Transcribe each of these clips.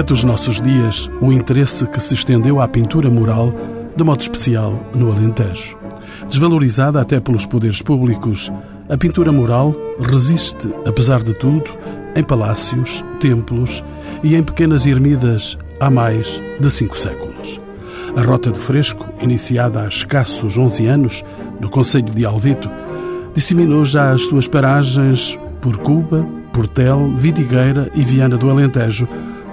É dos nossos dias o interesse que se estendeu à pintura mural, de modo especial no Alentejo. Desvalorizada até pelos poderes públicos, a pintura mural resiste, apesar de tudo, em palácios, templos e em pequenas ermidas há mais de cinco séculos. A Rota do Fresco, iniciada há escassos 11 anos, no Conselho de Alvito, disseminou já as suas paragens por Cuba, Portel, Vidigueira e Viana do Alentejo,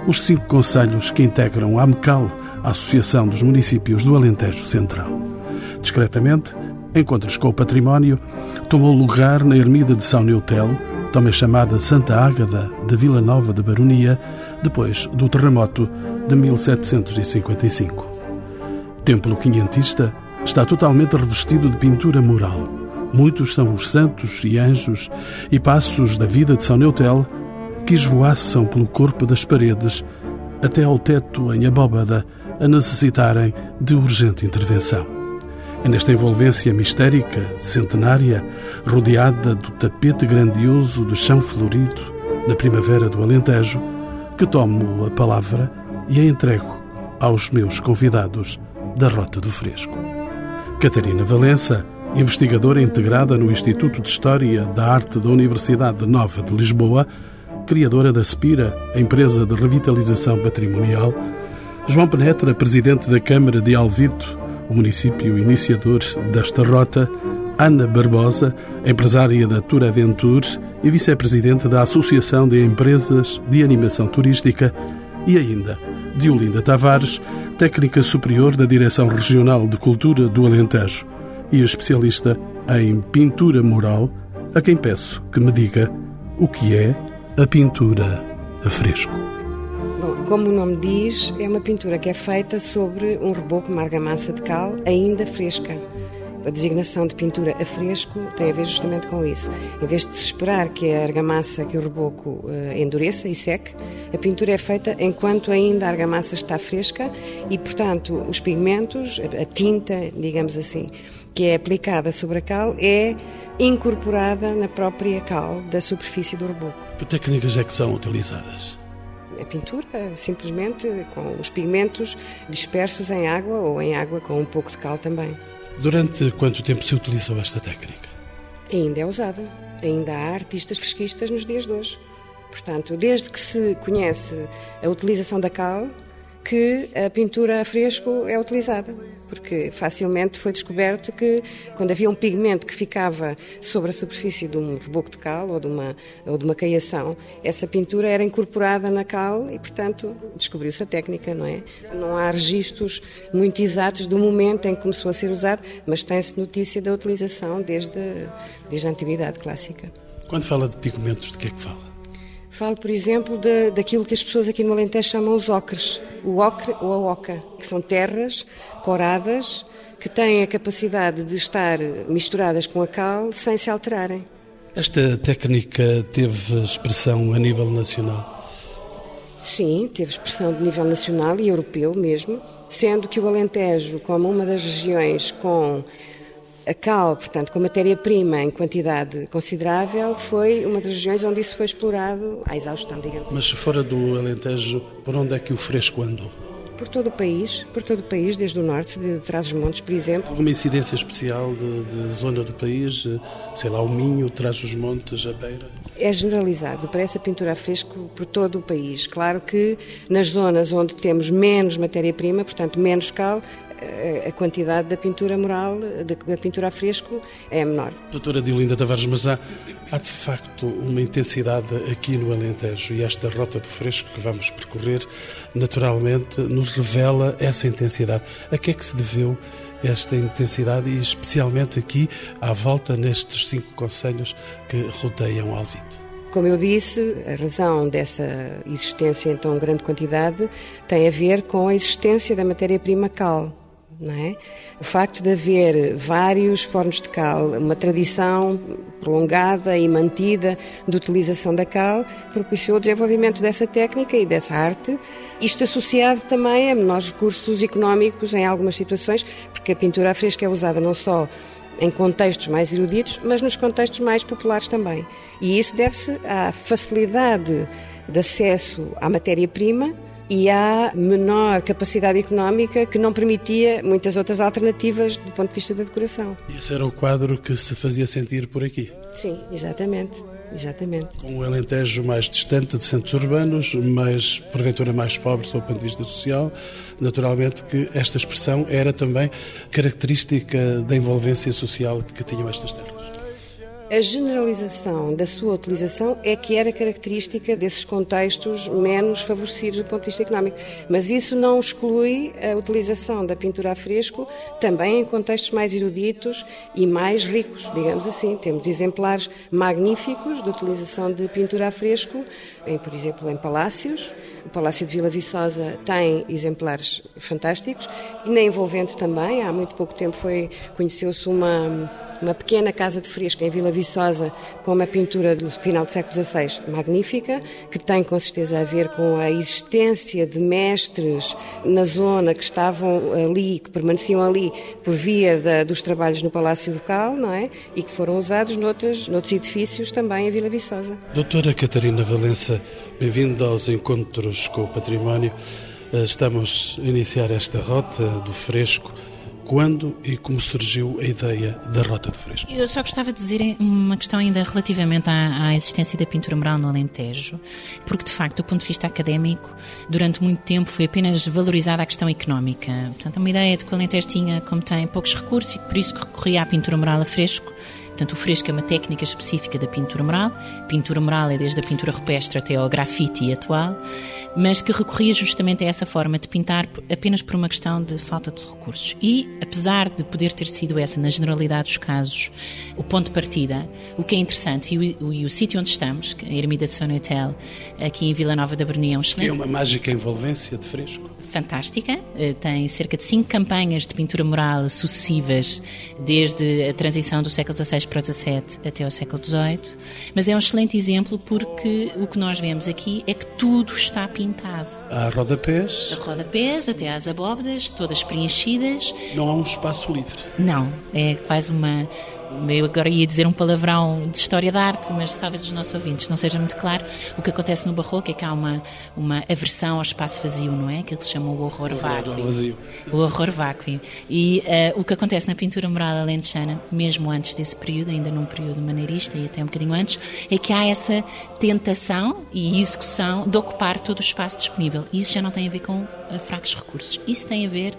os cinco conselhos que integram a AMCAL, a Associação dos Municípios do Alentejo Central. Discretamente, encontros com o património, tomou lugar na ermida de São Neutel, também chamada Santa Ágada de Vila Nova de Baronia, depois do terremoto de 1755. Templo quinhentista está totalmente revestido de pintura mural. Muitos são os santos e anjos e passos da vida de São Neutel que esvoaçam pelo corpo das paredes até ao teto em abóbada a necessitarem de urgente intervenção. É nesta envolvência mistérica, centenária, rodeada do tapete grandioso do chão florido na primavera do Alentejo, que tomo a palavra e a entrego aos meus convidados da Rota do Fresco. Catarina Valença, investigadora integrada no Instituto de História da Arte da Universidade Nova de Lisboa, criadora da Spira, a empresa de revitalização patrimonial, João Penetra, presidente da Câmara de Alvito, o município iniciador desta rota, Ana Barbosa, empresária da Tour Aventure e vice-presidente da Associação de Empresas de Animação Turística, e ainda Diolinda Tavares, técnica superior da Direção Regional de Cultura do Alentejo e especialista em pintura mural, a quem peço que me diga o que é a pintura a fresco. Bom, como o nome diz, é uma pintura que é feita sobre um reboco, uma argamassa de cal ainda fresca. A designação de pintura a fresco tem a ver justamente com isso. Em vez de se esperar que a argamassa, que o reboco uh, endureça e seque, a pintura é feita enquanto ainda a argamassa está fresca e, portanto, os pigmentos, a tinta, digamos assim, que é aplicada sobre a cal, é incorporada na própria cal da superfície do reboco. Que técnicas é que são utilizadas? A pintura, simplesmente com os pigmentos dispersos em água ou em água com um pouco de cal também. Durante quanto tempo se utilizou esta técnica? Ainda é usada. Ainda há artistas fresquistas nos dias de hoje. Portanto, desde que se conhece a utilização da cal, que a pintura a fresco é utilizada, porque facilmente foi descoberto que quando havia um pigmento que ficava sobre a superfície de um reboco de cal ou de uma, ou de uma caiação, essa pintura era incorporada na cal e, portanto, descobriu-se a técnica, não é? Não há registros muito exatos do momento em que começou a ser usado, mas tem-se notícia da utilização desde, desde a antiguidade clássica. Quando fala de pigmentos, de que é que fala? Falo, por exemplo, de, daquilo que as pessoas aqui no Alentejo chamam os ocres, o ocre ou a oca, que são terras coradas que têm a capacidade de estar misturadas com a cal sem se alterarem. Esta técnica teve expressão a nível nacional? Sim, teve expressão de nível nacional e europeu mesmo, sendo que o Alentejo, como uma das regiões com a cal, portanto, com matéria-prima em quantidade considerável, foi uma das regiões onde isso foi explorado à exaustão, digamos. Mas fora do Alentejo, por onde é que o fresco andou? Por todo o país, por todo o país, desde o norte, de Trás-os-Montes, por exemplo. Alguma incidência especial de, de, zona do país, sei lá, o Minho, Trás-os-Montes, a Beira? É generalizado para essa pintura a fresco por todo o país. Claro que nas zonas onde temos menos matéria-prima, portanto menos cal, a quantidade da pintura mural, da pintura a fresco, é menor. Doutora Diolinda Tavares, mas há, de facto uma intensidade aqui no Alentejo e esta rota do fresco que vamos percorrer, naturalmente, nos revela essa intensidade. A que é que se deveu esta intensidade e especialmente aqui à volta nestes cinco conselhos que rodeiam Alvito? Como eu disse, a razão dessa existência em tão grande quantidade tem a ver com a existência da matéria-prima cal, é? O facto de haver vários fornos de cal, uma tradição prolongada e mantida de utilização da cal, propiciou o desenvolvimento dessa técnica e dessa arte, isto associado também a menores recursos económicos em algumas situações, porque a pintura à fresca é usada não só em contextos mais eruditos, mas nos contextos mais populares também. E isso deve-se à facilidade de acesso à matéria-prima e há menor capacidade económica que não permitia muitas outras alternativas do ponto de vista da decoração. Esse era o quadro que se fazia sentir por aqui? Sim, exatamente. Exatamente. Com o Alentejo mais distante de centros urbanos, mas porventura mais pobre sob o ponto de vista social, naturalmente que esta expressão era também característica da envolvência social que tinham estas terras. A generalização da sua utilização é que era característica desses contextos menos favorecidos do ponto de vista económico. Mas isso não exclui a utilização da pintura a fresco também em contextos mais eruditos e mais ricos, digamos assim. Temos exemplares magníficos de utilização de pintura a fresco, em, por exemplo, em palácios. O Palácio de Vila Viçosa tem exemplares fantásticos e na envolvente também. Há muito pouco tempo foi conheceu-se uma uma pequena casa de fresco em Vila Viçosa com uma pintura do final do século XVI magnífica, que tem com certeza a ver com a existência de mestres na zona que estavam ali, que permaneciam ali por via da, dos trabalhos no Palácio Ducal, não é? E que foram usados noutros, noutros edifícios também em Vila Viçosa. Doutora Catarina Valença, bem-vinda aos encontros com o património. Eh, estamos a iniciar esta rota do fresco quando e como surgiu a ideia da Rota de Fresco? Eu só gostava de dizer uma questão ainda relativamente à, à, existência da pintura mural no Alentejo, porque de facto, do ponto de vista académico, durante muito tempo foi apenas valorizada a questão económica. Portanto, uma ideia de que o Alentejo tinha, como tem, poucos recursos e por isso que recorria à pintura mural a fresco Portanto, o fresco é uma técnica específica da pintura mural. Pintura mural é desde a pintura rupestre até ao grafite atual, mas que recorria justamente a essa forma de pintar apenas por uma questão de falta de recursos. E, apesar de poder ter sido essa, na generalidade dos casos, o ponto de partida, o que é interessante, e o, e o sítio onde estamos, a Ermida de São Hotel, aqui em Vila Nova da Bernia, é um excelente... Que é uma mágica envolvência de fresco fantástica, eh, tem cerca de cinco campanhas de pintura mural sucessivas, desde a transição do século XVI para o XVII até o século XVIII, mas é um excelente exemplo porque o que nós vemos aqui é que tudo está pintado. Há rodapés. Há rodapés, até às abóbadas, todas preenchidas. Não há um espaço livre. Não, é quase uma eu agora ia dizer um palavrão de história da arte, mas talvez os nossos ouvintes não seja muito claro. O que acontece no barroco é que há uma, uma aversão ao espaço vazio, não é? Aquilo que se chama o horror vácuo. O horror vácuo. E uh, o que acontece na pintura mural alentejana, mesmo antes desse período, ainda num período maneirista e até um bocadinho antes, é que há essa tentação e execução de ocupar todo o espaço disponível. E isso já não tem a ver com uh, fracos recursos. Isso tem a ver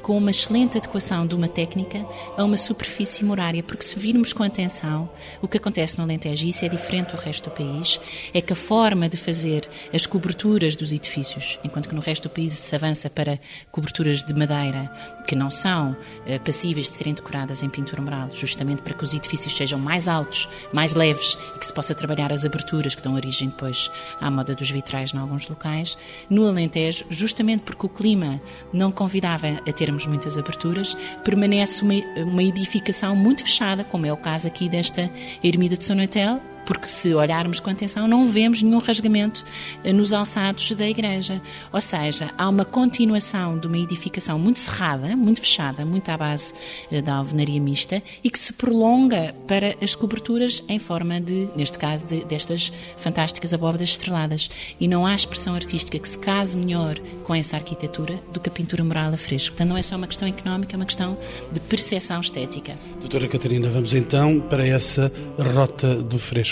com uma excelente adequação de uma técnica a uma superfície morária, porque se virmos com atenção o que acontece no Alentejo, e isso é diferente do resto do país, é que a forma de fazer as coberturas dos edifícios, enquanto que no resto do país se avança para coberturas de madeira que não são uh, passíveis de serem decoradas em pintura mural, justamente para que os edifícios sejam mais altos, mais leves e que se possa trabalhar as aberturas que dão origem depois à moda dos vitrais em alguns locais. No Alentejo, justamente porque o clima não convidava a ter termos muitas aberturas, permanece uma, uma edificação muito fechada, como é o caso aqui desta Ermida de São Natel, porque se olharmos com atenção não vemos nenhum rasgamento eh, nos alçados da igreja. Ou seja, há uma continuação de uma edificação muito cerrada, muito fechada, muito à base eh, da alvenaria mista e que se prolonga para as coberturas em forma de, neste caso, de, destas fantásticas abóbadas estreladas. E não há expressão artística que se case melhor com essa arquitetura do que a pintura mural a fresco. Portanto, não é só uma questão económica, é uma questão de percepção estética. Doutora Catarina, vamos então para essa rota do fresco.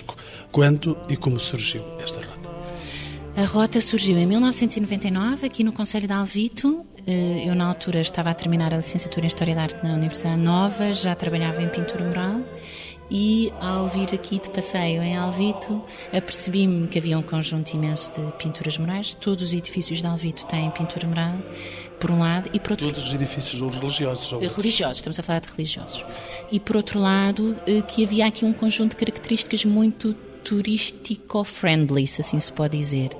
Quando e como surgiu esta rota? A rota surgiu em 1999, aqui no Conselho de Alvito. Eh, eu, na altura, estava a terminar a licenciatura em História da Arte na Universidade Nova, já trabalhava em pintura mural e, ao vir aqui de passeio em Alvito, apercebi-me que havia um conjunto imenso de pinturas murais. Todos os edifícios de Alvito têm pintura mural, por um lado, e por outro Todos os edifícios religiosos? Ou... Religiosos, estamos a falar de religiosos. E, por outro lado, eh, que havia aqui um conjunto de características muito turístico-friendly, se assim se pode dizer.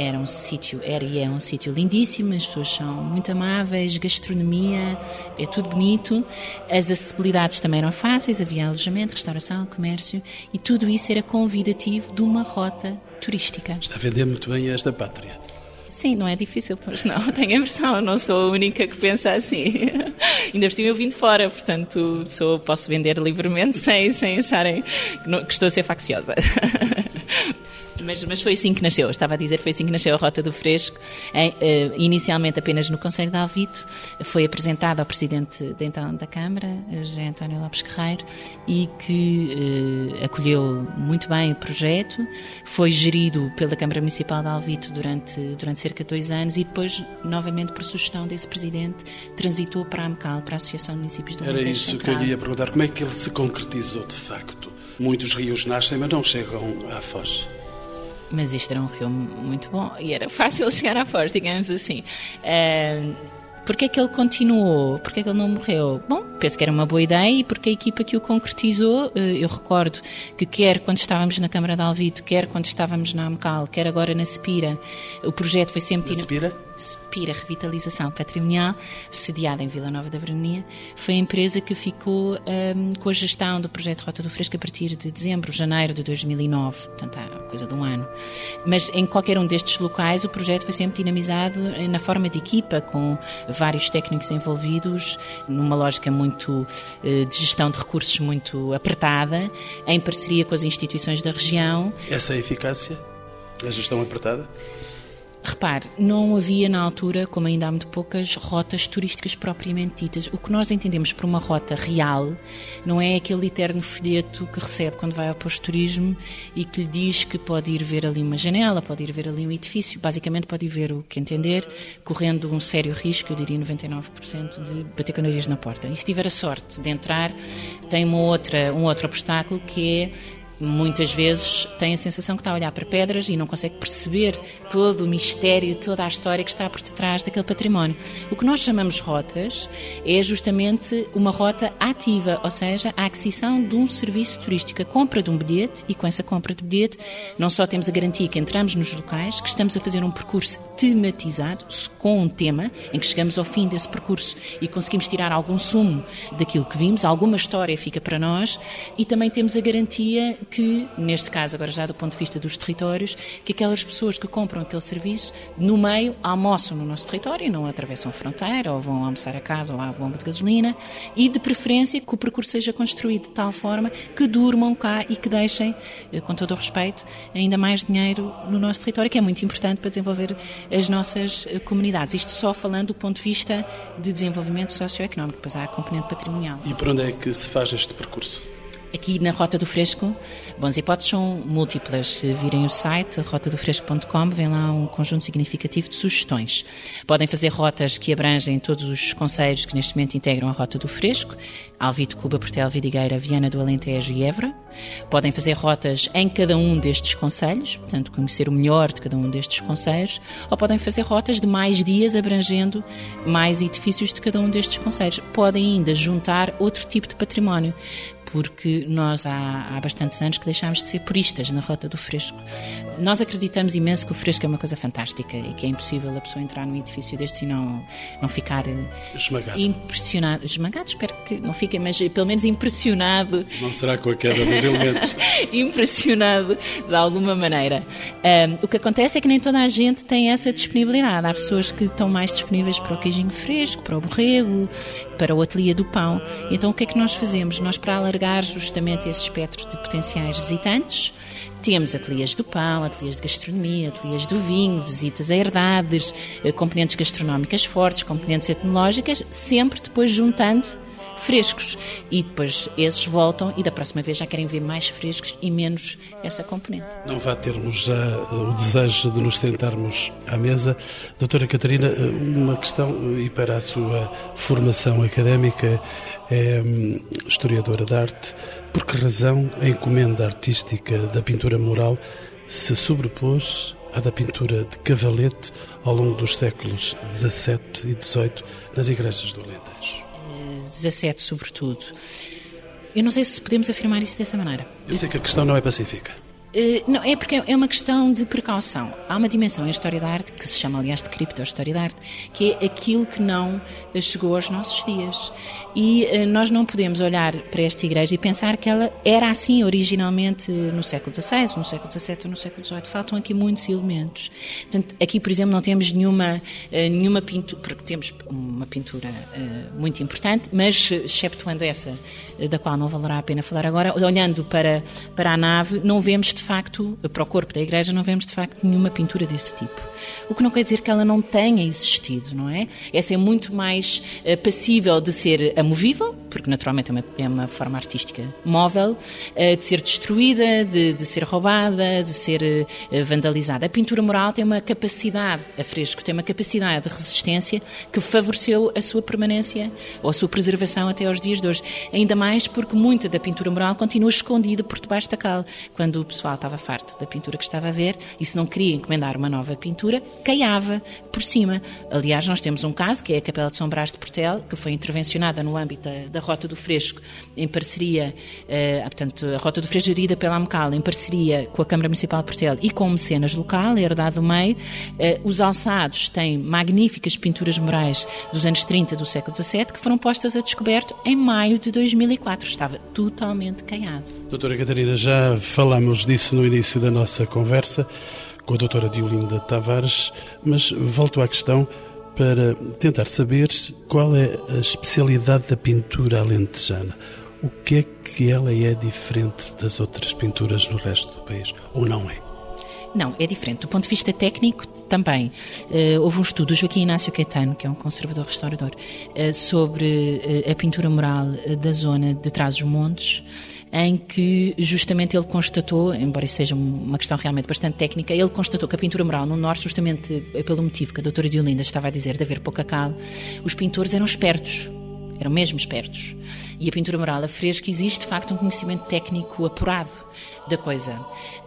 Era um sítio, era e é um sítio lindíssimo, as pessoas são muito amáveis, gastronomia, é tudo bonito, as acessibilidades também eram fáceis, havia alojamento, restauração, comércio e tudo isso era convidativo de uma rota turística. Está a vender muito bem esta pátria. Sim, não é difícil, pois não. Tenho a impressão, não sou a única que pensa assim. Ainda por cima eu vim de fora, portanto sou, posso vender livremente sem, sem acharem que estou a ser facciosa. Mas, mas foi assim que nasceu. Estava a dizer, foi assim que nasceu a Rota do Fresco. Em, uh, inicialmente apenas no Conselho de Alvito. Foi apresentada ao Presidente de, então, da Câmara, José António Lopes Guerreiro, e que uh, acolheu muito bem o projeto. Foi gerido pela Câmara Municipal de Alvito durante, durante cerca de dois anos e depois, novamente, por sugestão desse Presidente, transitou para a AMCAL, para a Associação de Municípios do Era isso Central. que eu ia perguntar. Como é que ele se concretizou de facto? Muitos rios nascem, mas não chegam à foz. Mas isto era um rio muito bom e era fácil chegar à Foz, digamos assim. Uh, Porquê é que ele continuou? Porquê é que ele não morreu? Bom, penso que era uma boa ideia e porque a equipa que o concretizou, eu recordo que quer quando estávamos na Câmara de Alvito, quer quando estávamos na AMCAL, quer agora na Sepira, o projeto foi sempre... Na Sepira? Sepira Revitalização Patrimonial, sediada em Vila Nova da Bernia, foi a empresa que ficou um, com a gestão do projeto Rota do Fresco a partir de dezembro, janeiro de 2009, portanto, há coisa de um ano. Mas em qualquer um destes locais, o projeto foi sempre dinamizado na forma de equipa, com vários técnicos envolvidos, numa lógica muito eh, de gestão de recursos muito apertada, em parceria com as instituições da região. Essa é a eficácia? A gestão apertada? Repare, não havia na altura, como ainda há muito poucas, rotas turísticas propriamente ditas. O que nós entendemos por uma rota real não é aquele eterno folheto que recebe quando vai ao posto de turismo e que lhe diz que pode ir ver ali uma janela, pode ir ver ali um edifício. Basicamente pode ir ver o que entender, correndo um sério risco, eu diria 99%, de bater com o nariz na porta. E se tiver a sorte de entrar, tem uma outra, um outro obstáculo que é muitas vezes tem a sensação que está a olhar para pedras e não consegue perceber todo o mistério, toda a história que está por detrás daquele património. O que nós chamamos rotas é justamente uma rota ativa, ou seja, a aquisição de um serviço turístico, a compra de um bilhete e com essa compra de bilhete não só temos a garantia que entramos nos locais, que estamos a fazer um percurso tematizado, com um tema, em que chegamos ao fim desse percurso e conseguimos tirar algum sumo daquilo que vimos, alguma história fica para nós e também temos a garantia que, neste caso, agora já do ponto de vista dos territórios, que aquelas pessoas que compram aquele serviço, no meio, almoçam no nosso território e não atravessam a fronteira ou vão almoçar a casa ou à bomba de gasolina e, de preferência, que o percurso seja construído de tal forma que durmam cá e que deixem, eh, com todo o respeito, ainda mais dinheiro no nosso território, que é muito importante para desenvolver as nossas eh, comunidades. Isto só falando do ponto de vista de desenvolvimento socioeconómico, pois há a componente patrimonial. E por onde é que se faz este percurso? Aqui na Rota do Fresco, bom, as hipóteses são múltiplas. Se virem o site rotadofresco.com, vem lá um conjunto significativo de sugestões. Podem fazer rotas que abrangem todos os conselhos que neste momento integram a Rota do Fresco, Alvito, Cuba, Portel, Vidigueira, Viana do Alentejo e Évora. Podem fazer rotas em cada um destes conselhos, portanto, conhecer o melhor de cada um destes conselhos, ou podem fazer rotas de mais dias abrangendo mais edifícios de cada um destes conselhos. Podem ainda juntar outro tipo de património porque nós há, há bastantes anos que deixámos de ser puristas na Rota do Fresco. Nós acreditamos imenso que o fresco é uma coisa fantástica e que é impossível a pessoa entrar num edifício deste e não, não ficar esmagado. impressionado. Esmagado, espero que não fique, mas pelo menos impressionado. Não será com a queda dos elementos. impressionado de alguma maneira. Um, o que acontece é que nem toda a gente tem essa disponibilidade. Há pessoas que estão mais disponíveis para o queijinho fresco, para o borrego, para o ateliê do pão. Então o que é que nós fazemos? Nós, para alargar justamente esse espectro de potenciais visitantes, temos ateliês do pão, ateliês de gastronomia, ateliês do vinho, visitas a herdades, eh, componentes gastronómicas fortes, componentes etnológicas, sempre depois juntando frescos. E depois esses voltam e da próxima vez já querem ver mais frescos e menos essa componente. Não vá termos já o desejo de nos sentarmos à mesa. Doutora Catarina, uma questão e para a sua formação académica é hum, historiadora de arte. Por que razão a encomenda artística da pintura mural se sobrepôs à da pintura de cavalete ao longo dos séculos XVII e XVIII nas igrejas do Alentejo? 17, sobretudo. Eu não sei se podemos afirmar isso dessa maneira. Eu sei que a questão não é pacífica. Uh, não, é porque é uma questão de precaução. Há uma dimensão em história da arte, que se chama, aliás, de cripto-história da arte, que é aquilo que não chegou aos nossos dias. E uh, nós não podemos olhar para esta igreja e pensar que ela era assim originalmente no século XVI, no século XVII ou no século XVIII. Faltam aqui muitos elementos. Portanto, aqui, por exemplo, não temos nenhuma, nenhuma pintura, porque temos uma pintura muito importante, mas, exceptuando essa, da qual não valerá a pena falar agora, olhando para, para a nave, não vemos de facto, para o corpo da igreja, não vemos de facto nenhuma pintura desse tipo. O que não quer dizer que ela não tenha existido, não é? Essa é muito mais uh, passível de ser amovível, porque naturalmente é uma, é uma forma artística móvel, uh, de ser destruída, de, de, ser roubada, de ser uh, vandalizada. A pintura mural tem uma capacidade, a fresco, tem uma capacidade de resistência que favoreceu a sua permanência ou a sua preservação até aos dias de hoje. Ainda mais porque muita da pintura mural continua escondida por debaixo da cal. Quando o pessoal estava farto da pintura que estava a ver e se não queria encomendar uma nova pintura, caiava por cima. Aliás, nós temos um caso, que é a Capela de São Brás de Portel, que foi intervencionada no âmbito da, da Rota do Fresco, em parceria, uh, portanto, a Rota do Fresco gerida pela AMCAL, em parceria com a Câmara Municipal de Portel e com o Mecenas Local, a Herdade do Meio. Uh, os alçados têm magníficas pinturas murais dos anos 30 do século XVII, que foram postas a descoberto em maio de 2004. Estava totalmente caiado. Doutora Catarina, já falamos disso no início da nossa conversa com a doutora Diolinda Tavares, mas volto à questão para tentar saber qual é a especialidade da pintura alentejana. O que é que ela é diferente das outras pinturas no resto do país? Ou não é? Não, é diferente. Do ponto de vista técnico, também. Uh, houve um estudo do Joaquim Inácio Caetano, que é um conservador restaurador, uh, sobre uh, a pintura mural da zona de Trás-os-Montes, em que justamente ele constatou, embora isso seja uma questão realmente bastante técnica, ele constatou que a pintura mural no Norte, justamente pelo motivo que a doutora Diolinda estava a dizer, de haver pouca cal, os pintores eram espertos, eram mesmo espertos. E a pintura mural a fresco existe, de facto, um conhecimento técnico apurado da coisa.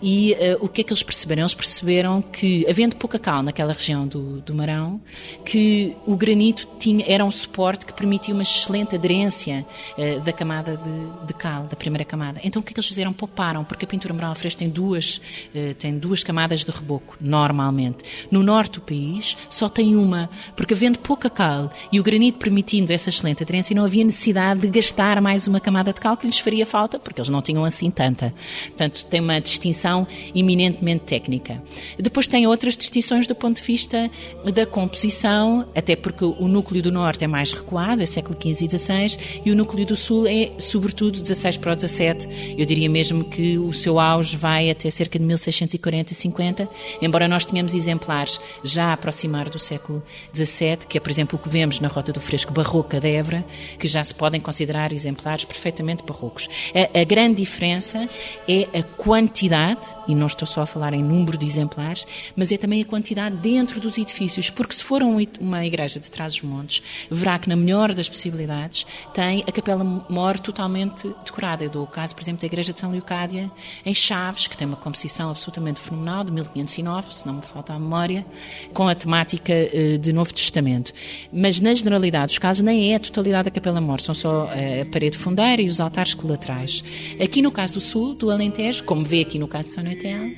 E uh, o que é que eles perceberam? Eles perceberam que, havendo pouca cal naquela região do, do Marão, que o granito tinha, era um suporte que permitia uma excelente aderência uh, da camada de, de, cal, da primeira camada. Então o que é que eles fizeram? Pouparam, porque a pintura mural fresca tem duas, uh, tem duas camadas de reboco, normalmente. No norte do país só tem uma, porque havendo pouca cal e o granito permitindo essa excelente aderência, não havia necessidade de gastar mais uma camada de cal que lhes faria falta, porque eles não tinham assim tanta. Portanto, tem uma distinção eminentemente técnica. Depois tem outras distinções do ponto de vista da composição, até porque o núcleo do norte é mais recuado, é século XV e XVI, e o núcleo do sul é, sobretudo, 16 para o 17. Eu diria mesmo que o seu auge vai até cerca de 1640 e 50, embora nós tenhamos exemplares já a aproximar do século XVII, que é, por exemplo, o que vemos na Rota do Fresco Barroca de Évora, que já se podem considerar exemplares perfeitamente barrocos. A, a grande diferença é a quantidade, e não estou só a falar em número de exemplares, mas é também a quantidade dentro dos edifícios, porque se for uma igreja de Trás-os-Montes, verá que, na melhor das possibilidades, tem a capela mor totalmente decorada. Eu dou o caso, por exemplo, da igreja de São Leocádia, em Chaves, que tem uma composição absolutamente fenomenal, de 1509, se não me falta a memória, com a temática eh, de Novo Testamento. Mas, na generalidade dos casos, nem é a totalidade da capela mor, são só eh, a parede fundeira e os altares colaterais. Aqui, no caso do Sul, do Alentejo, como vê aqui no caso de Sonetel,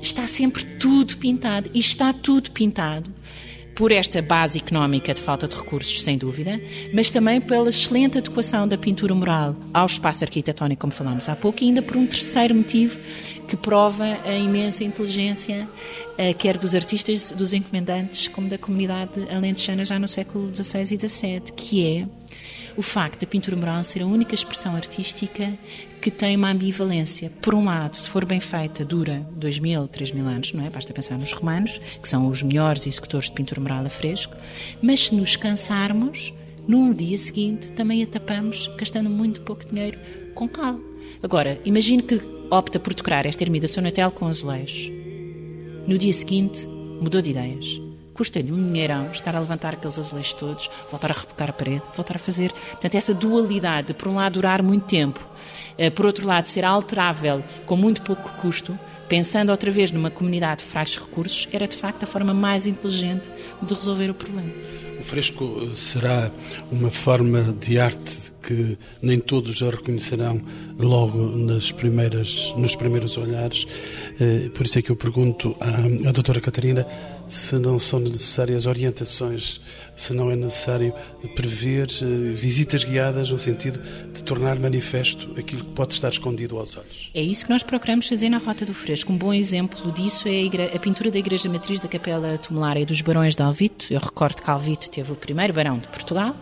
está sempre tudo pintado e está tudo pintado por esta base económica de falta de recursos, sem dúvida, mas também pela excelente adequação da pintura mural ao espaço arquitetónico, como falámos há pouco, e ainda por um terceiro motivo que prova a imensa inteligência, eh, quer dos artistas, dos encomendantes, como da comunidade alentejana já no século XVI e XVII, que é o facto da pintura mural ser a única expressão artística que tem uma ambivalência. Por um lado, se for bem feita, dura dois mil, três mil anos, não é? Basta pensar nos romanos, que são os melhores executores de pintura mural a fresco, mas se nos cansarmos, no dia seguinte também a tapamos gastando muito pouco dinheiro com cal. Agora, imagine que opta por decorar esta ermida Sonatel com azulejos. No dia seguinte, mudou de ideias custa-lhe um dinheirão estar a levantar aqueles azulejos todos, voltar a rebocar a parede, voltar a fazer. Portanto, essa dualidade de, por um lado, durar muito tempo, eh, por outro lado, ser alterável com muito pouco custo, pensando outra vez numa comunidade de fracos recursos, era de facto a forma mais inteligente de resolver o problema. O fresco será uma forma de arte que nem todos a reconhecerão logo nas primeiras, nos primeiros olhares. Eh, por isso é que eu pergunto à, à doutora Catarina se não são necessárias orientações, se não é necessário prever eh, visitas guiadas no sentido de tornar manifesto aquilo que pode estar escondido aos olhos. É isso que nós procuramos fazer na Rota do Fresco um bom exemplo disso é a, a, pintura da Igreja Matriz da Capela Tumulária dos Barões de Alvito. Eu recordo que Alvito teve o primeiro barão de Portugal,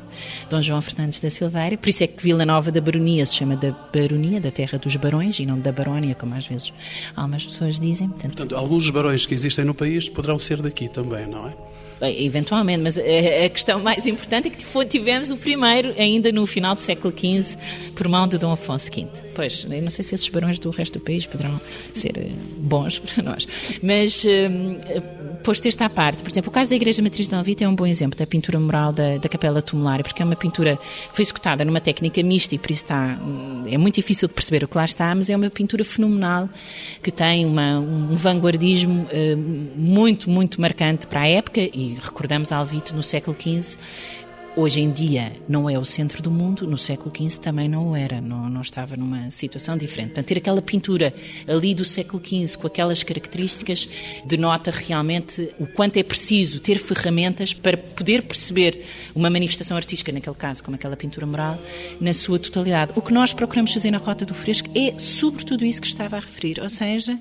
Dom João Fernandes da Silveira, por isso é que Vila Nova da Baronia se chama da Baronia, da terra dos barões, e não da Barónia, como às vezes algumas pessoas dizem. Portanto, Portanto alguns barões que existem no país poderão ser daqui também, não é? Eventualmente, mas a questão mais importante é que tivemos o primeiro ainda no final do século XV por mão de Dom Afonso V. Pois, não sei se esses barões do resto do país poderão ser eh, bons para nós, mas hum, posto esta à parte, por exemplo, o caso da Igreja Matriz de Alvita é um bom exemplo da pintura moral da, da Capela Tumulária, porque é uma pintura que foi executada numa técnica mista e por isso está, hum, é muito difícil de perceber o que lá está, mas é uma pintura fenomenal que tem uma, um vanguardismo hum, muito, muito marcante para a época e recordamos Alvito no século XV Hoje em dia não é o centro do mundo, no século XV também não o era, não, não estava numa situação diferente. Portanto, ter aquela pintura ali do século XV com aquelas características denota realmente o quanto é preciso ter ferramentas para poder perceber uma manifestação artística, naquele caso, como aquela pintura mural, na sua totalidade. O que nós procuramos fazer na Rota do Fresco é sobretudo isso que estava a referir, ou seja,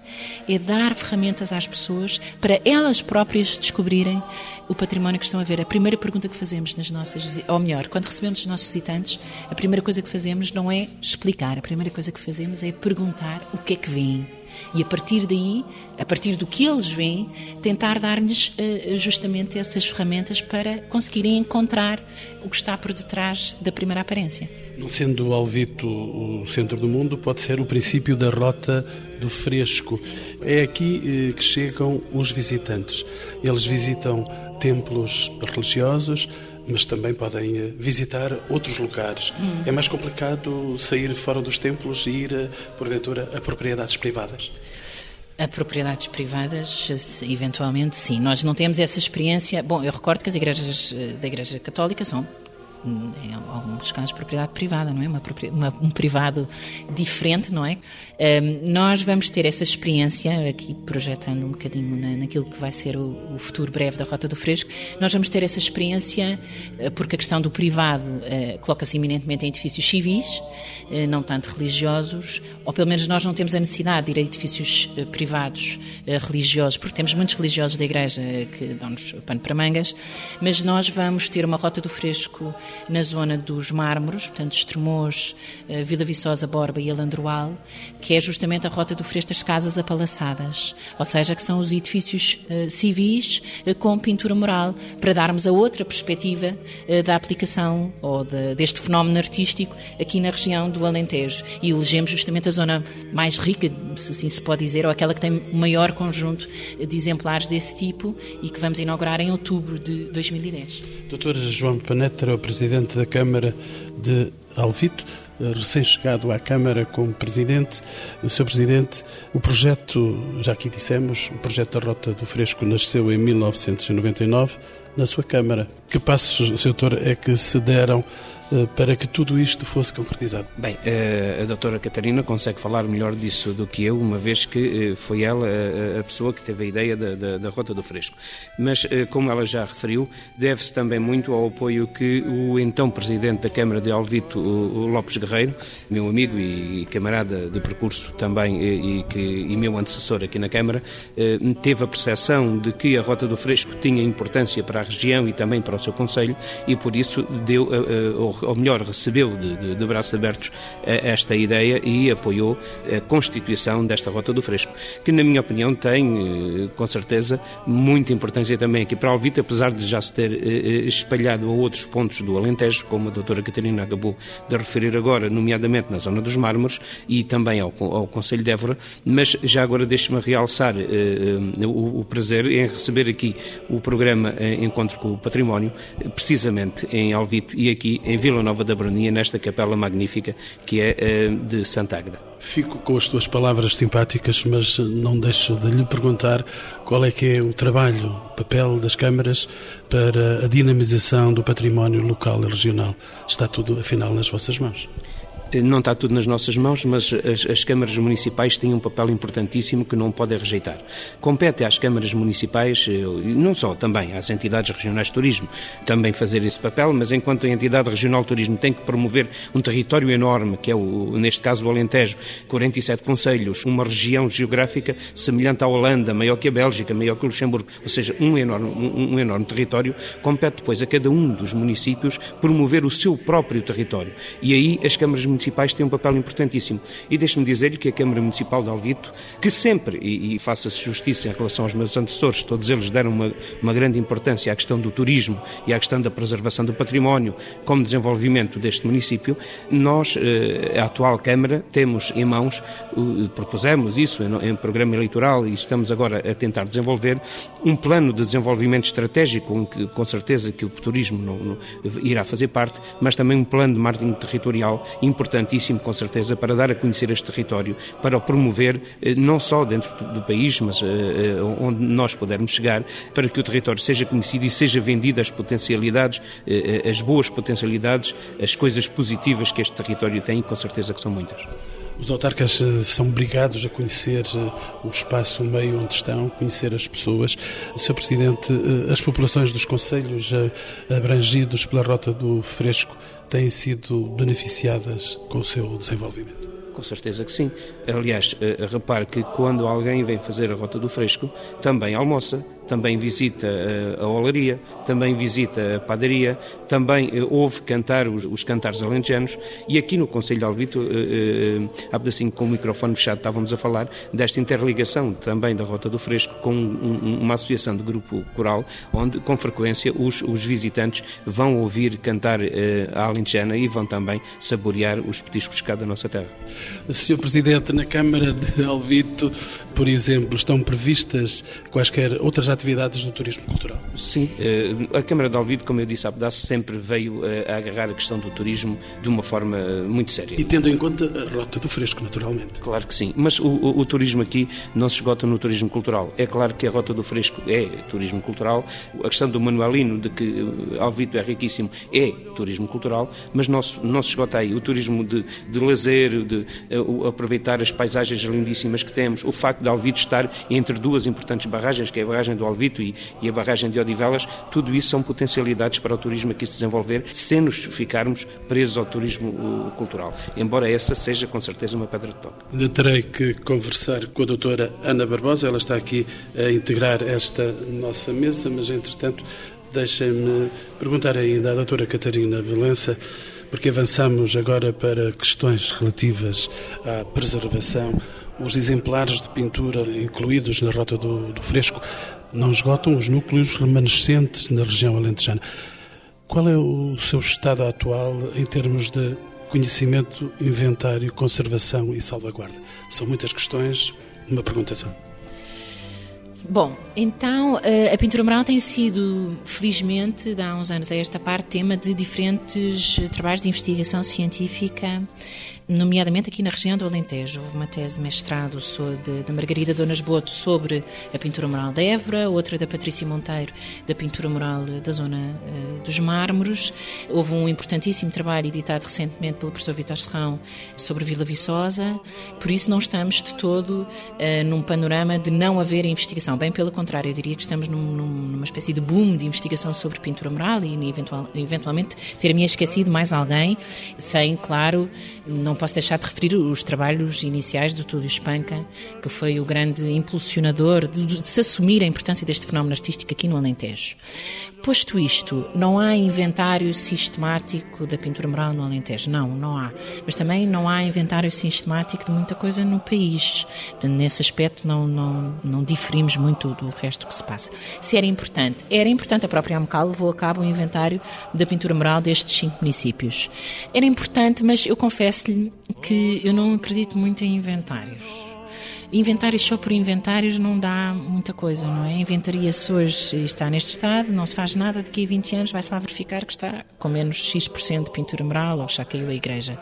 é dar ferramentas às pessoas para elas próprias descobrirem o património que estão a ver. A primeira pergunta que fazemos nas nossas, ou melhor, quando recebemos os nossos visitantes, a primeira coisa que fazemos não é explicar, a primeira coisa que fazemos é perguntar o que é que vêm. E a partir daí, a partir do que eles veem, tentar dar-lhes uh, justamente essas ferramentas para conseguirem encontrar o que está por detrás da primeira aparência. Não sendo Alvito o centro do mundo, pode ser o princípio da rota do fresco. É aqui uh, que chegam os visitantes. Eles visitam templos religiosos, mas também podem eh, visitar outros lugares. Hum. É mais complicado sair fora dos templos e ir, eh, porventura, a propriedades privadas? A propriedades privadas, eventualmente, sim. Nós não temos essa experiência. Bom, eu recordo que as igrejas eh, da Igreja Católica são em alguns casos, propriedade privada, não é? Uma, uma, um privado diferente, não é? Um, nós vamos ter essa experiência, aqui projetando um bocadinho na, naquilo que vai ser o, o, futuro breve da Rota do Fresco, nós vamos ter essa experiência uh, porque a questão do privado uh, coloca-se eminentemente em edifícios civis, uh, não tanto religiosos, ou pelo menos nós não temos a necessidade de ir a edifícios privados religiosos, porque temos muitos religiosos da Igreja que dão-nos pano para mangas, mas nós vamos ter uma Rota do Fresco na zona dos Mármores, portanto, Estremoz, eh, Vila Viçosa, Borba e Alandroal, que é justamente a rota do Freixo das Casas Apalaçadas, ou seja, que são os edifícios uh, civis uh, com pintura mural, para darmos a outra perspectiva da aplicação ou de, deste fenómeno artístico aqui na região do Alentejo. E elegemos justamente a zona mais rica, se assim se pode dizer, ou aquela que tem o maior conjunto de exemplares desse tipo e que vamos inaugurar em outubro de 2010. Doutor João Panetra, o Presidente da Câmara de Alvito, recém-chegado à Câmara como Presidente. Sr. Presidente, o projeto, já aqui dissemos, o projeto da Rota do Fresco nasceu em 1999 na sua Câmara. Que passos, Sr. Doutor, é que se deram eh, para que tudo isto fosse concretizado? Bem, eh, a doutora Catarina consegue falar melhor disso do que eu, uma vez que eh, foi ela a pessoa que teve a ideia da, da, da Rota do Fresco. Mas, como ela já referiu, deve-se também muito ao apoio que o então Presidente da Câmara de Alvito, o Lopes Guerreiro, meu amigo e camarada de percurso também e, que, e meu antecessor aqui na Câmara, teve a percepção de que a Rota do Fresco tinha importância para a região e também para o seu Conselho e por isso deu, ou melhor, recebeu de, de, de braços abertos eh, esta ideia e apoiou a constituição desta Rota do Fresco, que, na minha opinião, tem, eh, com certeza, muita importância também aqui para Alvita, apesar de já se ter eh, espalhado a outros pontos do Alentejo, como a doutora Catarina acabou de referir agora, nomeadamente na zona dos Mármores e também ao, ao Conselho de Évora, mas já agora deixe-me realçar o, o prazer em receber aqui o programa Encontro com o Património, precisamente em Alvito e aqui em Vila Nova da Bruninha, nesta capela magnífica que é eh, de Santa. Fico com as tuas palavras simpáticas, mas não deixo de lhe perguntar qual é que é o trabalho, o papel das câmaras para a dinamização do património local e regional. Está tudo, afinal, nas vossas mãos. Não está tudo nas nossas mãos, mas as, as câmaras municipais têm um papel importantíssimo que não podem rejeitar. Compete às câmaras municipais, eh, não só, também às entidades regionais de turismo, também fazer esse papel, mas enquanto a entidade regional de turismo tem que promover um território enorme, que é, o, neste caso, o Alentejo, 47 conselhos, uma região geográfica semelhante à Holanda, maior que a Bélgica, maior que o Luxemburgo, ou seja, um enorme, um, um enorme território, compete depois a cada um dos municípios promover o seu próprio território. E aí as câmaras municipais têm um papel importantíssimo. E deixe-me dizer-lhe que a Câmara Municipal de Alvito, que sempre, e, e faça-se justiça em relação aos meus antecessores, todos eles deram uma, uma grande importância à questão do turismo e à questão da preservação do património como desenvolvimento deste município, nós, eh, a atual Câmara, temos em mãos, propusemos isso em programa eleitoral e estamos agora a tentar desenvolver um plano de desenvolvimento estratégico, com certeza que o turismo não, não, irá fazer parte, mas também um plano de marketing territorial importantíssimo, com certeza, para dar a conhecer este território, para o promover eh, não só dentro do país, mas eh, eh, onde nós pudermos chegar, para que o território seja conhecido e seja vendido as potencialidades, as boas potencialidades, as coisas positivas que este território tem, com certeza que são muitas. Os autarcas são obrigados a conhecer o espaço, o meio onde estão, conhecer as pessoas. Sr. Presidente, as populações dos conselhos abrangidos pela Rota do Fresco têm sido beneficiadas com o seu desenvolvimento? Com certeza que sim. Aliás, repare que quando alguém vem fazer a Rota do Fresco, também almoça, também visita eh, a olaria, também visita a padaria, também eh, ouve cantar os, os cantares alentejanos e aqui no Conselho de Alvito, eh, há pedacinho com o microfone fechado estávamos a falar desta interligação também da Rota do Fresco com um, uma associação de grupo coral, onde com frequência os, os visitantes vão ouvir cantar a alentejana e vão também saborear os petiscos cá da nossa terra. Senhor Presidente, na Câmara de Alvito, por exemplo, estão previstas quaisquer outras atividades do turismo cultural? Sim, eh, a Câmara de Alvide, como eu disse há pedaço, sempre veio eh, a agarrar a questão do turismo de uma forma eh, muito séria. E tendo em conta a rota do fresco, naturalmente. Claro que sim, mas o, o, o turismo aqui não se esgota no turismo cultural. É claro que a rota do fresco é turismo cultural, a questão do Manuelino, de que Alvito é riquíssimo, é turismo cultural, mas não, não se esgota aí. O turismo de, de lazer, de uh, aproveitar as paisagens lindíssimas que temos, o facto de Alvito estar entre duas importantes barragens, que é a barragem do do Alvito e, e, a barragem de Odivelas, tudo isso são potencialidades para o turismo aqui se desenvolver, sem nos ficarmos presos ao turismo cultural. Embora essa seja com certeza uma pedra de toque. Ainda terei que conversar com a doutora Ana Barbosa, ela está aqui a integrar esta nossa mesa, mas entretanto deixem-me perguntar ainda à doutora Catarina Valença porque avançamos agora para questões relativas à preservação. Os exemplares de pintura incluídos na Rota do, do Fresco não esgotam os núcleos remanescentes na região alentejana. Qual é o seu estado atual em termos de conhecimento, inventário, conservação e salvaguarda? São muitas questões, uma pergunta só. Bom, então eh, a pintura mural tem sido, felizmente, há uns anos a esta parte, tema de diferentes trabalhos de investigação científica nomeadamente aqui na região do Alentejo. Houve uma tese de mestrado da Margarida Donas Boto sobre a pintura mural da Évora, outra da Patrícia Monteiro da pintura mural da zona uh, dos mármores. Houve um importantíssimo trabalho editado recentemente pelo professor Vitor Serrão sobre Vila Viçosa. Por isso não estamos de todo uh, num panorama de não haver investigação. Bem pelo contrário, eu diria que estamos num, numa espécie de boom de investigação sobre pintura mural e eventual, eventualmente ter-me esquecido mais alguém, sem, claro, não posso deixar de referir os trabalhos iniciais do Túlio Espanca, que foi o grande impulsionador de, de, se assumir a importância deste fenómeno artístico aqui no Alentejo. Posto isto, não há inventário sistemático da pintura mural no Alentejo. Não, não há. Mas também não há inventário sistemático de muita coisa no país. Portanto, nesse aspecto não, não, não diferimos muito do resto que se passa. Se era importante, era importante. A própria AMCAL levou a cabo o um inventário da pintura mural destes cinco municípios. Era importante, mas eu confesso-lhe que eu não acredito muito em inventários. Inventários só por inventários não dá muita coisa, não é? Inventaria-se hoje e está neste estado, não se faz nada, daqui a 20 anos vai-se lá verificar que está com menos X% de pintura mural ou já caiu a igreja.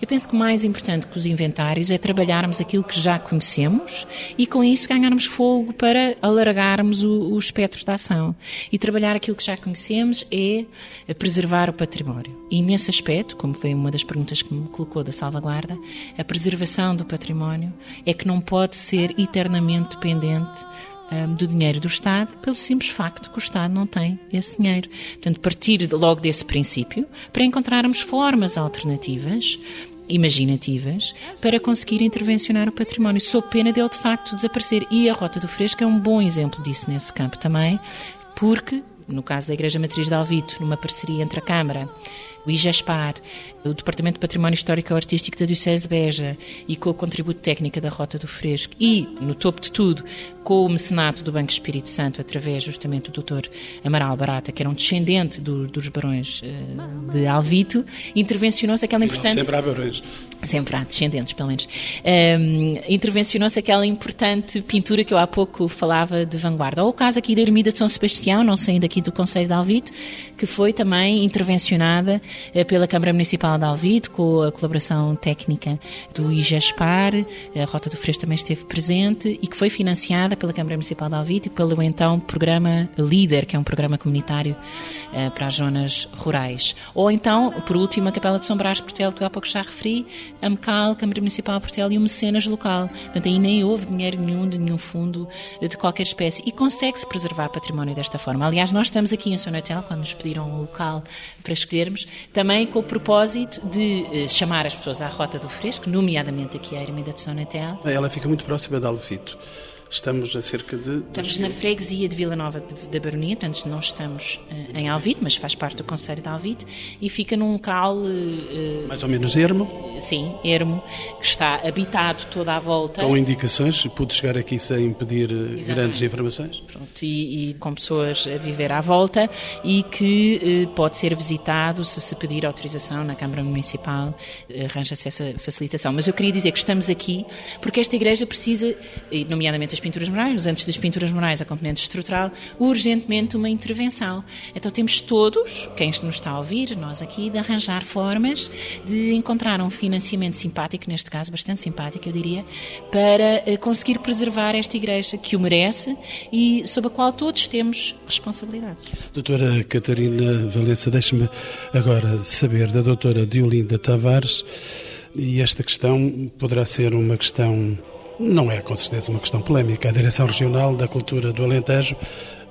Eu penso que mais importante que os inventários é trabalharmos aquilo que já conhecemos e com isso ganharmos fogo para alargarmos o, o espectro da ação. E trabalhar aquilo que já conhecemos é preservar o património E nesse aspecto, como foi uma das perguntas que me colocou da salvaguarda, a preservação do património é que não pode ser eternamente dependente um, do dinheiro do Estado, pelo simples facto que o Estado não tem esse dinheiro. Portanto, partir logo desse princípio para encontrarmos formas alternativas imaginativas para conseguir intervencionar o património, sob pena dele de facto desaparecer. E a Rota do Fresco é um bom exemplo disso nesse campo também, porque no caso da Igreja Matriz de Alvito, numa parceria entre a Câmara o IGESPAR, o Departamento de Património Histórico e Artístico da Diocese de Beja e com o contributo técnico da Rota do Fresco e, no topo de tudo, com o mecenato do Banco Espírito Santo, através justamente do Dr. Amaral Barata, que era um descendente do, dos barões uh, de Alvito, intervencionou-se aquela importante... Sempre há barões. Sempre há descendentes, pelo menos. Um, intervencionou-se aquela importante pintura que eu há pouco falava de vanguarda. Ou o caso aqui da Ermida de São Sebastião, não saindo aqui do Conselho de Alvito, que foi também intervencionada pela Câmara Municipal de Alvito, com a colaboração técnica do IGESPAR, a Rota do Fresco também esteve presente, e que foi financiada pela Câmara Municipal de Alvito e pelo então programa LIDER, que é um programa comunitário uh, para as zonas rurais. Ou então, por último, a Capela de São Brás Portel, que eu há pouco já referi, a MECAL, Câmara Municipal Portel e o Mecenas local. Portanto, aí nem houve dinheiro nenhum de nenhum fundo de qualquer espécie e consegue-se preservar património desta forma. Aliás, nós estamos aqui em Sonatel, quando nos pediram um local para escolhermos, também com o propósito de uh, chamar as pessoas à Rota do Fresco, nomeadamente aqui à Ermida de Sonatel. Ela fica muito próxima de Alvito. Estamos a cerca de. Estamos na freguesia de Vila Nova da Baronia, portanto não estamos uh, em Alvite, mas faz parte do Conselho de Alvite e fica num local. Uh, Mais ou menos ermo? sim, ermo, que está habitado toda à volta. Com indicações, pude chegar aqui sem pedir Exatamente. grandes informações? Pronto, e, e, com pessoas a viver à volta e que uh, pode ser visitado se se pedir autorização na Câmara Municipal, arranja-se essa facilitação. Mas eu queria dizer que estamos aqui porque esta igreja precisa, nomeadamente as pinturas murais, antes das pinturas murais, a componente estrutural, urgentemente uma intervenção. Então temos todos, quem nos está a ouvir, nós aqui, de arranjar formas de encontrar um financiamento simpático, neste caso bastante simpático, eu diria, para eh, conseguir preservar esta igreja que o merece e sobre a qual todos temos responsabilidades. Doutora Catarina Valença, deixe-me agora saber da doutora Diolinda Tavares e esta questão poderá ser uma questão não é com certeza uma questão polémica. A Direção Regional da Cultura do Alentejo,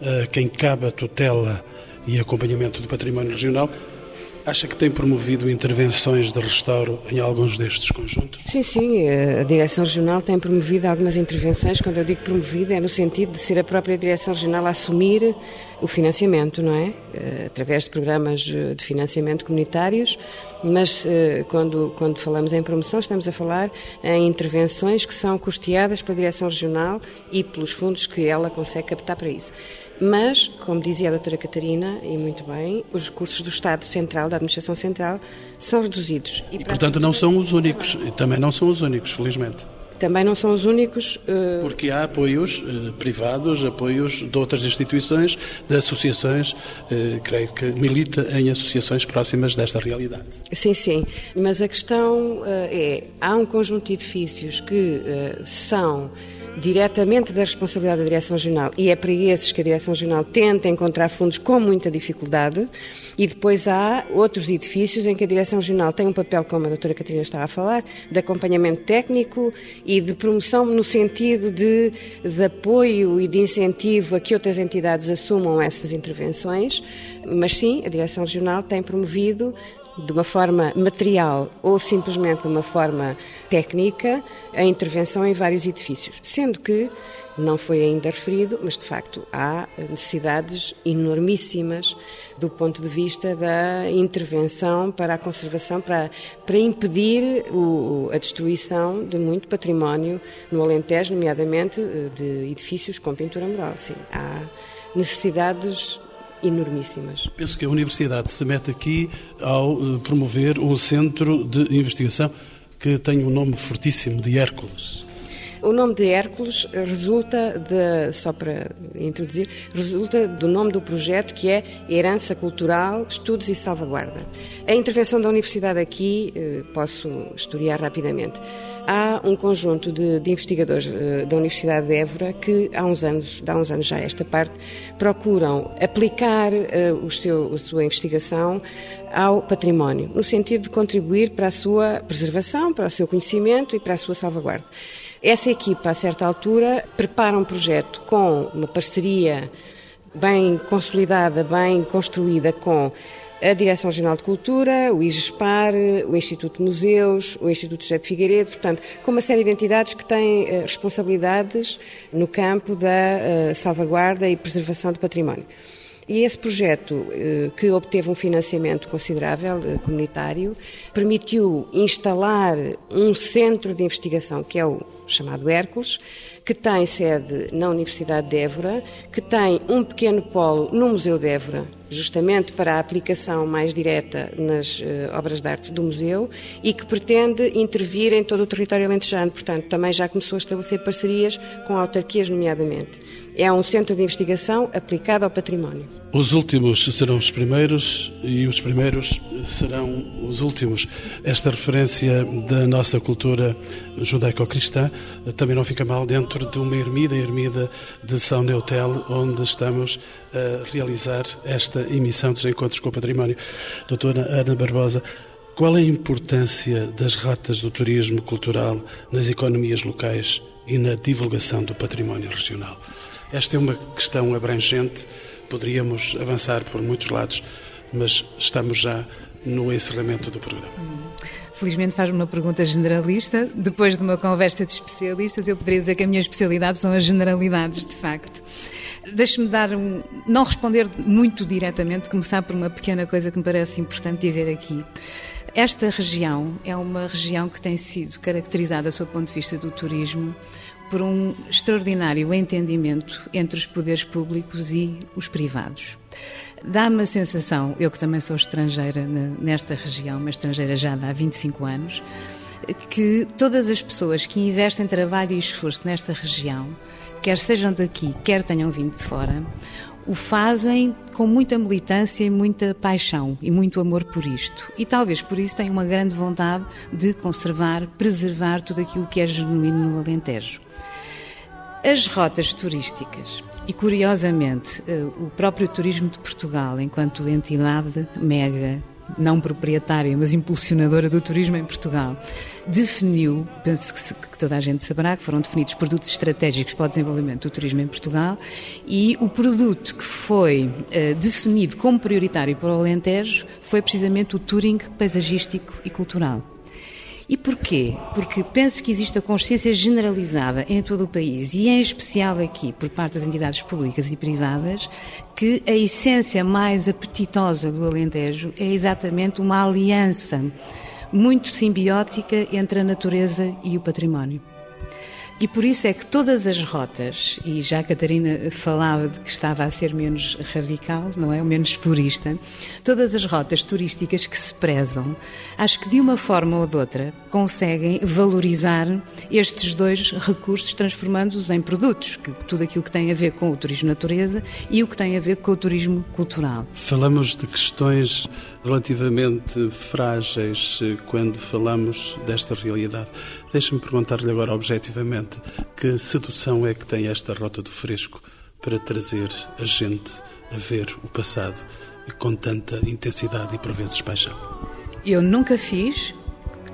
a quem cabe a tutela e acompanhamento do património regional, Acha que tem promovido intervenções de restauro em alguns destes conjuntos? Sim, sim. A Direção Regional tem promovido algumas intervenções. Quando eu digo promovida, é no sentido de ser a própria Direção Regional a assumir o financiamento, não é? Eh, através de programas de financiamento comunitários. Mas eh, quando, quando falamos em promoção, estamos a falar em intervenções que são custeadas pela Direção Regional e pelos fundos que ela consegue captar para isso. Mas, como dizia a doutora Catarina, e muito bem, os recursos do Estado Central, da Administração Central, são reduzidos. E, e portanto, não são os únicos, e também não são os únicos, felizmente. Também não são os únicos. Uh... Porque há apoios uh, privados, apoios de outras instituições, de associações, uh, creio que milita em associações próximas desta realidade. Sim, sim. Mas a questão é: há um conjunto de edifícios que são diretamente da responsabilidade da Direção Regional. E é para esses que a Direção Regional tenta encontrar fundos com muita dificuldade. E depois há outros edifícios em que a Direção Regional tem um papel, como a doutora Catarina estava a falar, de acompanhamento técnico e de promoção no sentido de, de apoio e de incentivo a que outras entidades assumam essas intervenções, mas sim, a Direção Regional tem promovido de uma forma material ou simplesmente de uma forma técnica a intervenção em vários edifícios, sendo que não foi ainda referido, mas de facto há necessidades enormíssimas do ponto de vista da intervenção para a conservação, para, para impedir o, a destruição de muito património no Alentejo, nomeadamente eh, de edifícios com pintura mural. Sim, há necessidades enormíssimas. Penso que a Universidade se mete aqui ao eh, promover um centro de investigação que tem um nome fortíssimo de Hércules. O nome de Hércules resulta de, só para introduzir, resulta do nome do projeto que é Herança Cultural, Estudos e Salvaguarda. A intervenção da Universidade aqui, eh, posso historiar rapidamente. Há um conjunto de, de investigadores eh, da Universidade de Évora que há uns anos, há uns anos já esta parte, procuram aplicar uh, o seu, a sua investigação ao património, no sentido de contribuir para a sua preservação, para o seu conhecimento e para a sua salvaguarda. Essa equipa, a certa altura, prepara um projeto com uma parceria bem consolidada, bem construída com a Direção-Geral de Cultura, o IGESPAR, o Instituto de Museus, o Instituto José de Figueiredo, portanto, com uma série de entidades que têm uh, responsabilidades no campo da uh, salvaguarda e preservação do património. E esse projeto, uh, que obteve um financiamento considerável comunitário, permitiu instalar um centro de investigação, que é o chamado Hércules, que tem sede na Universidade de Évora, que tem um pequeno polo no Museu de Évora, justamente para a aplicação mais direta nas uh, obras de arte do museu e que pretende intervir em todo o território alentejano. Portanto, também já começou a estabelecer parcerias com autarquias, nomeadamente. É um centro de investigação aplicado ao património. Os últimos serão os primeiros e os primeiros serão os últimos. Esta referência da nossa cultura judaico-cristã também não fica mal dentro de uma ermida, a ermida de São Neutel, onde estamos a realizar esta emissão dos Encontros com o Património. Doutora Ana Barbosa, qual é a importância das rotas do turismo cultural nas economias locais e na divulgação do património regional? Esta é uma questão abrangente, poderíamos avançar por muitos lados, mas estamos já no encerramento do programa. Felizmente faz-me uma pergunta generalista. Depois de uma conversa de especialistas, eu poderia dizer que a minha especialidade são as generalidades, de facto. Deixe-me dar um. não responder muito diretamente, começar por uma pequena coisa que me parece importante dizer aqui. Esta região é uma região que tem sido caracterizada, sob o ponto de vista do turismo, por um extraordinário entendimento entre os poderes públicos e os privados. Dá-me a sensação, eu que também sou estrangeira nesta região, mas estrangeira já há 25 anos, que todas as pessoas que investem trabalho e esforço nesta região, quer sejam daqui, quer tenham vindo de fora, o fazem com muita militância e muita paixão e muito amor por isto. E talvez por isso tenham uma grande vontade de conservar, preservar tudo aquilo que é genuíno no Alentejo. As rotas turísticas e, curiosamente, eh, o próprio turismo de Portugal, enquanto entidade mega, não proprietária, mas impulsionadora do turismo em Portugal, definiu, penso que, toda a gente saberá, que foram definidos produtos estratégicos para o desenvolvimento do turismo em Portugal e o produto que foi uh, definido como prioritário para o Alentejo foi precisamente o touring paisagístico e cultural. E porquê? Porque penso que existe a consciência generalizada em todo o país e em especial aqui por parte das entidades públicas e privadas que a essência mais apetitosa do Alentejo é exatamente uma aliança muito simbiótica entre a natureza e o património. E por isso é que todas as rotas, e já a Catarina falava de que estava a ser menos radical, não é? O menos purista, todas as rotas turísticas que se prezam, acho que de uma forma ou de outra conseguem valorizar estes dois recursos, transformando-os em produtos, que, tudo aquilo que tem a ver com o turismo natureza e o que tem a ver com o turismo cultural. Falamos de questões relativamente frágeis eh, quando falamos desta realidade. Deixe-me perguntar-lhe agora objetivamente que sedução é que tem esta Rota do Fresco para trazer a gente a ver o passado com tanta intensidade e por vezes paixão? Eu nunca fiz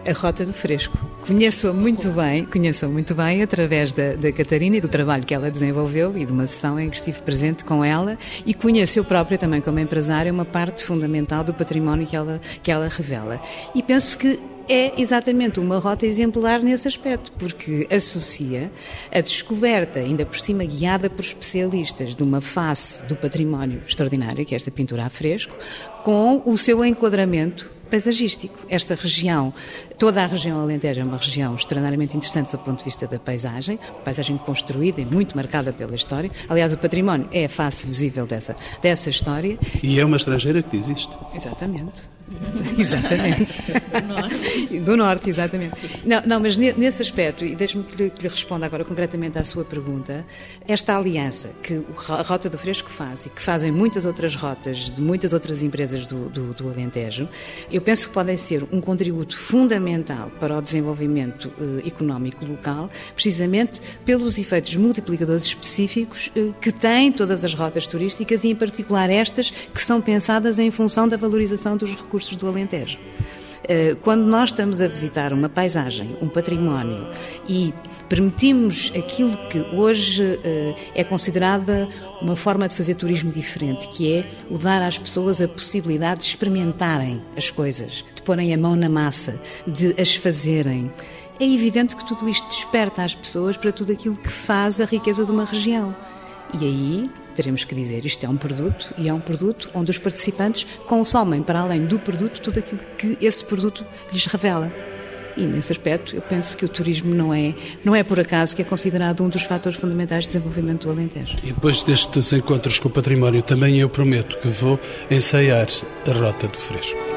a Rota do Fresco. Conheço-a muito bem, conheço-a muito bem através da, da Catarina e do trabalho que ela desenvolveu e de uma sessão em que estive presente com ela e conheço eu própria também como empresária uma parte fundamental do património que ela, que ela revela. E penso que é exatamente uma rota exemplar nesse aspecto, porque associa a descoberta, ainda por cima guiada por especialistas, de uma face do património extraordinário, que é esta pintura a fresco, com o seu enquadramento paisagístico. Esta região Toda a região Alentejo é uma região extraordinariamente interessante do ponto de vista da paisagem, paisagem construída e muito marcada pela história. Aliás, o património é a face visível dessa, dessa história. E é uma estrangeira que diz isto. Exatamente. exatamente. Do norte. Do norte, exatamente. Não, não mas nesse aspecto, e deixe-me que, que lhe responda agora concretamente à sua pergunta, esta aliança que a Rota do Fresco faz e que fazem muitas outras rotas de muitas outras empresas do, do, do Alentejo, eu penso que podem ser um contributo fundamental para o desenvolvimento eh, económico local, precisamente pelos efeitos multiplicadores específicos eh, que têm todas as rotas turísticas e, em particular, estas que são pensadas em função da valorização dos recursos do Alentejo. Eh, quando nós estamos a visitar uma paisagem, um património e permitimos aquilo que hoje eh, é considerada uma forma de fazer turismo diferente, que é o dar às pessoas a possibilidade de experimentarem as coisas, de porem a mão na massa, de as fazerem. É evidente que tudo isto desperta as pessoas para tudo aquilo que faz a riqueza de uma região. E aí teremos que dizer isto é um produto e é um produto onde os participantes consomem para além do produto tudo aquilo que esse produto lhes revela. E nesse aspecto, eu penso que o turismo não é, não é por acaso que é considerado um dos fatores fundamentais de desenvolvimento do Alentejo. E depois destes encontros com o património, também eu prometo que vou ensaiar a Rota do Fresco.